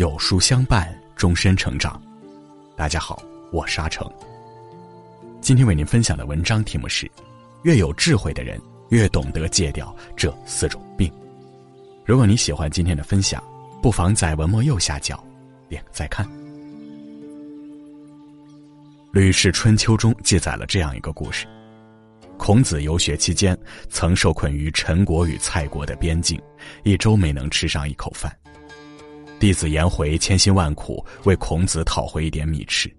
有书相伴，终身成长。大家好，我沙成。今天为您分享的文章题目是：越有智慧的人，越懂得戒掉这四种病。如果你喜欢今天的分享，不妨在文末右下角点个再看。《吕氏春秋》中记载了这样一个故事。孔子游学期间，曾受困于陈国与蔡国的边境，一周没能吃上一口饭。弟子颜回千辛万苦为孔子讨回一点米吃，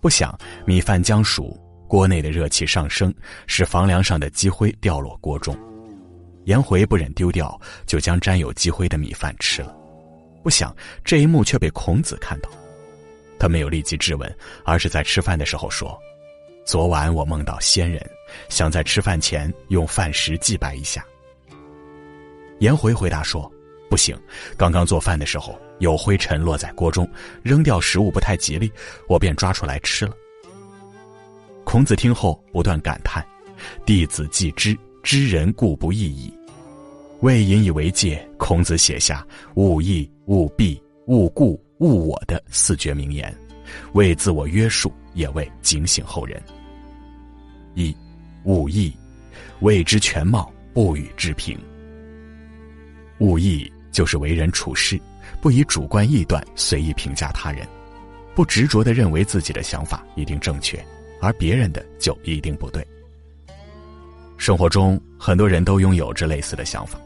不想米饭将熟，锅内的热气上升，使房梁上的积灰掉落锅中。颜回不忍丢掉，就将沾有积灰的米饭吃了。不想这一幕却被孔子看到，他没有立即质问，而是在吃饭的时候说。昨晚我梦到仙人，想在吃饭前用饭食祭拜一下。颜回回答说：“不行，刚刚做饭的时候有灰尘落在锅中，扔掉食物不太吉利，我便抓出来吃了。”孔子听后不断感叹：“弟子既知，知人固不易矣。”为引以为戒，孔子写下“勿义、勿弊、勿故、勿我”的四绝名言，为自我约束，也为警醒后人。一，勿意，未知全貌，不予置评。勿意就是为人处事，不以主观臆断随意评价他人，不执着的认为自己的想法一定正确，而别人的就一定不对。生活中很多人都拥有着类似的想法，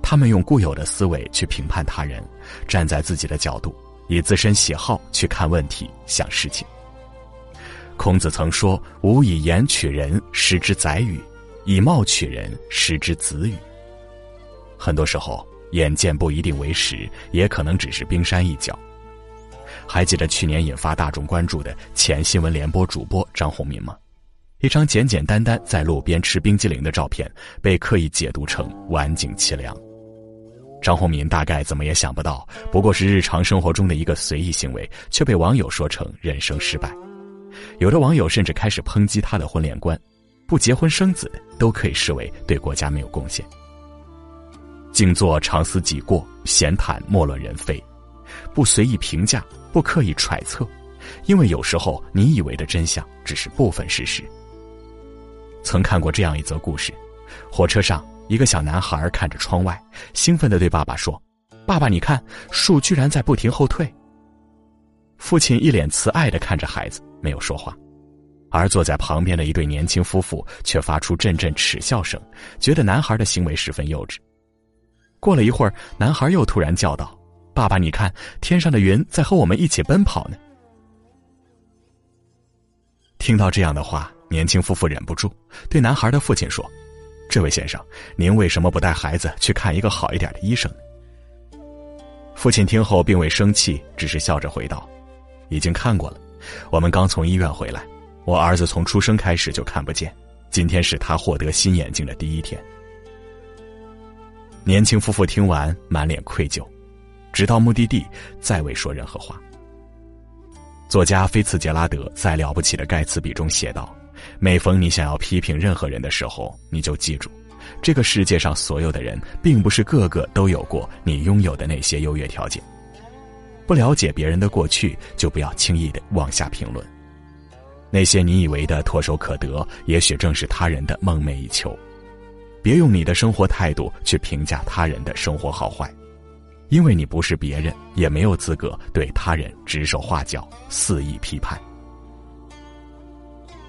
他们用固有的思维去评判他人，站在自己的角度，以自身喜好去看问题、想事情。孔子曾说：“吾以言取人，失之宰予；以貌取人，失之子语。”很多时候，眼见不一定为实，也可能只是冰山一角。还记得去年引发大众关注的前新闻联播主播张宏民吗？一张简简单单在路边吃冰激凌的照片，被刻意解读成晚景凄凉。张宏民大概怎么也想不到，不过是日常生活中的一个随意行为，却被网友说成人生失败。有的网友甚至开始抨击他的婚恋观，不结婚生子都可以视为对国家没有贡献。静坐常思己过，闲谈莫论人非，不随意评价，不刻意揣测，因为有时候你以为的真相只是部分事实。曾看过这样一则故事：火车上，一个小男孩看着窗外，兴奋地对爸爸说：“爸爸，你看，树居然在不停后退。”父亲一脸慈爱的看着孩子，没有说话，而坐在旁边的一对年轻夫妇却发出阵阵耻笑声，觉得男孩的行为十分幼稚。过了一会儿，男孩又突然叫道：“爸爸，你看，天上的云在和我们一起奔跑呢。”听到这样的话，年轻夫妇忍不住对男孩的父亲说：“这位先生，您为什么不带孩子去看一个好一点的医生？”父亲听后并未生气，只是笑着回道。已经看过了，我们刚从医院回来。我儿子从出生开始就看不见，今天是他获得新眼镜的第一天。年轻夫妇听完，满脸愧疚，直到目的地，再未说任何话。作家菲茨杰拉德在《了不起的盖茨比》中写道：“每逢你想要批评任何人的时候，你就记住，这个世界上所有的人，并不是个个都有过你拥有的那些优越条件。”不了解别人的过去，就不要轻易的妄下评论。那些你以为的唾手可得，也许正是他人的梦寐以求。别用你的生活态度去评价他人的生活好坏，因为你不是别人，也没有资格对他人指手画脚、肆意批判。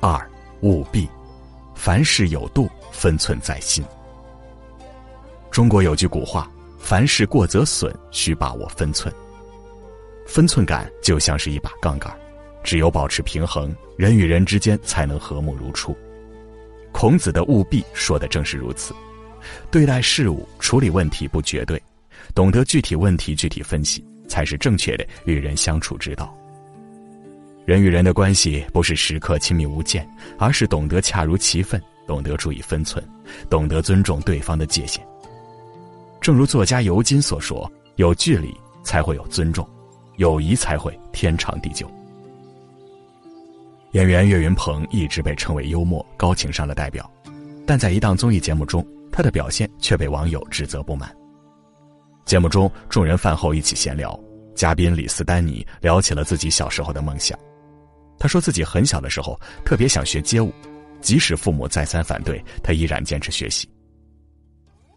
二，务必，凡事有度，分寸在心。中国有句古话：“凡事过则损，需把握分寸。”分寸感就像是一把杠杆，只有保持平衡，人与人之间才能和睦如初。孔子的务必说的正是如此。对待事物、处理问题不绝对，懂得具体问题具体分析，才是正确的与人相处之道。人与人的关系不是时刻亲密无间，而是懂得恰如其分，懂得注意分寸，懂得尊重对方的界限。正如作家尤金所说：“有距离才会有尊重。”友谊才会天长地久。演员岳云鹏一直被称为幽默、高情商的代表，但在一档综艺节目中，他的表现却被网友指责不满。节目中，众人饭后一起闲聊，嘉宾李斯丹妮聊起了自己小时候的梦想。他说自己很小的时候特别想学街舞，即使父母再三反对，他依然坚持学习。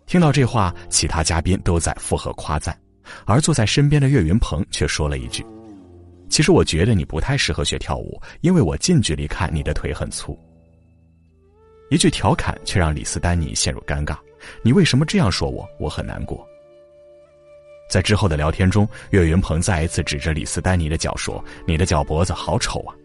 听到这话，其他嘉宾都在附和夸赞，而坐在身边的岳云鹏却说了一句：“其实我觉得你不太适合学跳舞，因为我近距离看你的腿很粗。”一句调侃却让李斯丹尼陷入尴尬：“你为什么这样说我？我很难过。”在之后的聊天中，岳云鹏再一次指着李斯丹尼的脚说：“你的脚脖子好丑啊！”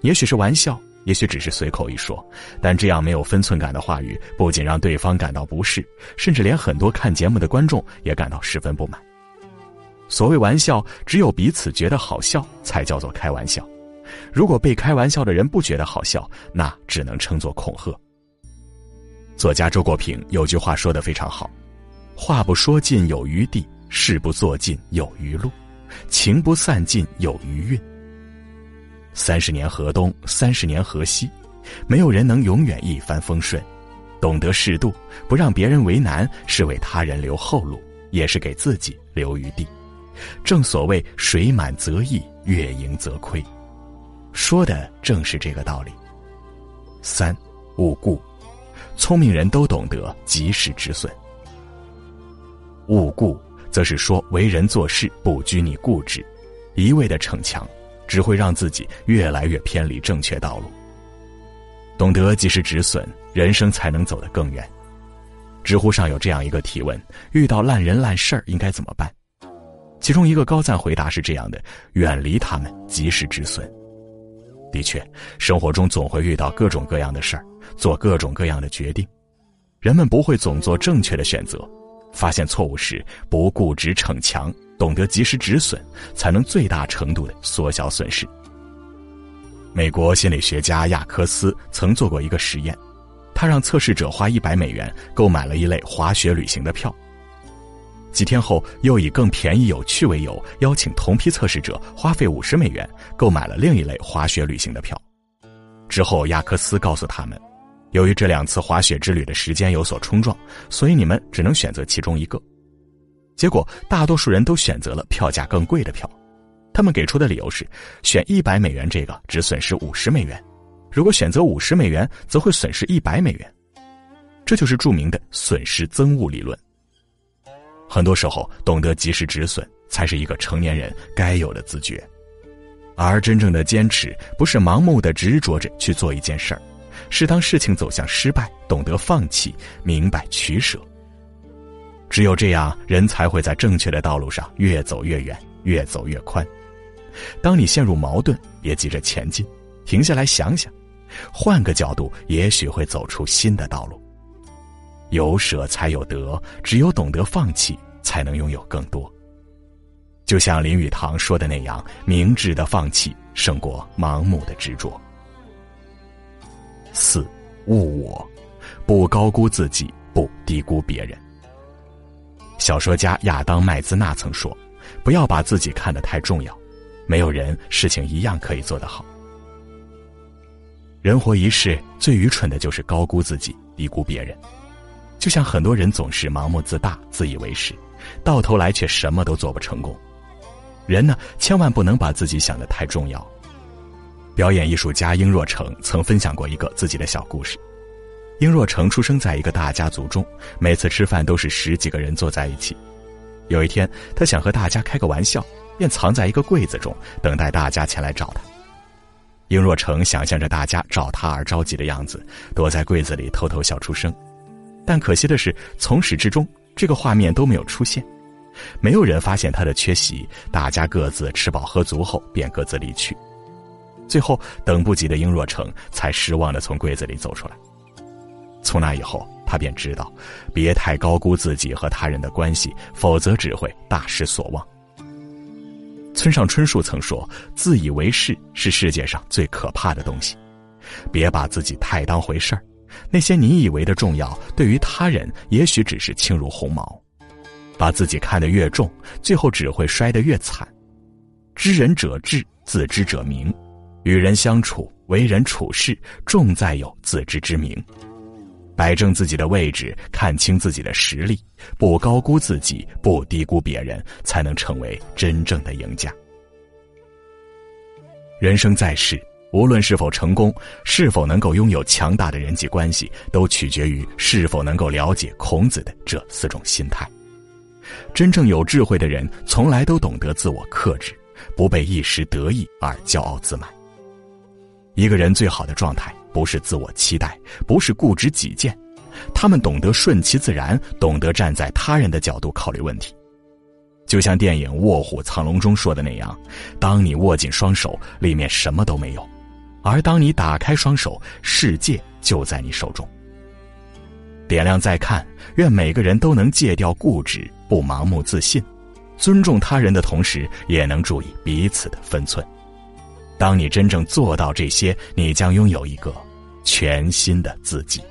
也许是玩笑，也许只是随口一说，但这样没有分寸感的话语，不仅让对方感到不适，甚至连很多看节目的观众也感到十分不满。所谓玩笑，只有彼此觉得好笑，才叫做开玩笑。如果被开玩笑的人不觉得好笑，那只能称作恐吓。作家周国平有句话说的非常好：“话不说尽有余地。”事不做尽有余路，情不散尽有余韵。三十年河东，三十年河西，没有人能永远一帆风顺。懂得适度，不让别人为难，是为他人留后路，也是给自己留余地。正所谓水满则溢，月盈则亏，说的正是这个道理。三，勿固，聪明人都懂得及时止损。勿固。则是说，为人做事不拘泥固执，一味的逞强，只会让自己越来越偏离正确道路。懂得及时止损，人生才能走得更远。知乎上有这样一个提问：遇到烂人烂事儿应该怎么办？其中一个高赞回答是这样的：远离他们，及时止损。的确，生活中总会遇到各种各样的事儿，做各种各样的决定，人们不会总做正确的选择。发现错误时，不固执逞强，懂得及时止损，才能最大程度的缩小损失。美国心理学家亚科斯曾做过一个实验，他让测试者花一百美元购买了一类滑雪旅行的票。几天后，又以更便宜有趣为由，邀请同批测试者花费五十美元购买了另一类滑雪旅行的票。之后，亚克斯告诉他们。由于这两次滑雪之旅的时间有所冲撞，所以你们只能选择其中一个。结果，大多数人都选择了票价更贵的票。他们给出的理由是：选一百美元这个只损失五十美元，如果选择五十美元，则会损失一百美元。这就是著名的损失增物理论。很多时候，懂得及时止损，才是一个成年人该有的自觉。而真正的坚持，不是盲目的执着着去做一件事儿。是当事情走向失败，懂得放弃，明白取舍。只有这样，人才会在正确的道路上越走越远，越走越宽。当你陷入矛盾，别急着前进，停下来想想，换个角度，也许会走出新的道路。有舍才有得，只有懂得放弃，才能拥有更多。就像林语堂说的那样：“明智的放弃，胜过盲目的执着。”四，勿我，不高估自己，不低估别人。小说家亚当麦兹纳曾说：“不要把自己看得太重要，没有人事情一样可以做得好。人活一世，最愚蠢的就是高估自己，低估别人。就像很多人总是盲目自大，自以为是，到头来却什么都做不成功。人呢，千万不能把自己想得太重要。”表演艺术家殷若成曾分享过一个自己的小故事。殷若成出生在一个大家族中，每次吃饭都是十几个人坐在一起。有一天，他想和大家开个玩笑，便藏在一个柜子中，等待大家前来找他。殷若成想象着大家找他而着急的样子，躲在柜子里偷偷笑出声。但可惜的是，从始至终这个画面都没有出现，没有人发现他的缺席。大家各自吃饱喝足后，便各自离去。最后，等不及的殷若成才失望的从柜子里走出来。从那以后，他便知道，别太高估自己和他人的关系，否则只会大失所望。村上春树曾说：“自以为是是世界上最可怕的东西。”别把自己太当回事儿，那些你以为的重要，对于他人也许只是轻如鸿毛。把自己看得越重，最后只会摔得越惨。知人者智，自知者明。与人相处、为人处事，重在有自知之明。摆正自己的位置，看清自己的实力，不高估自己，不低估别人，才能成为真正的赢家。人生在世，无论是否成功，是否能够拥有强大的人际关系，都取决于是否能够了解孔子的这四种心态。真正有智慧的人，从来都懂得自我克制，不被一时得意而骄傲自满。一个人最好的状态，不是自我期待，不是固执己见，他们懂得顺其自然，懂得站在他人的角度考虑问题。就像电影《卧虎藏龙》中说的那样，当你握紧双手，里面什么都没有；而当你打开双手，世界就在你手中。点亮再看，愿每个人都能戒掉固执，不盲目自信，尊重他人的同时，也能注意彼此的分寸。当你真正做到这些，你将拥有一个全新的自己。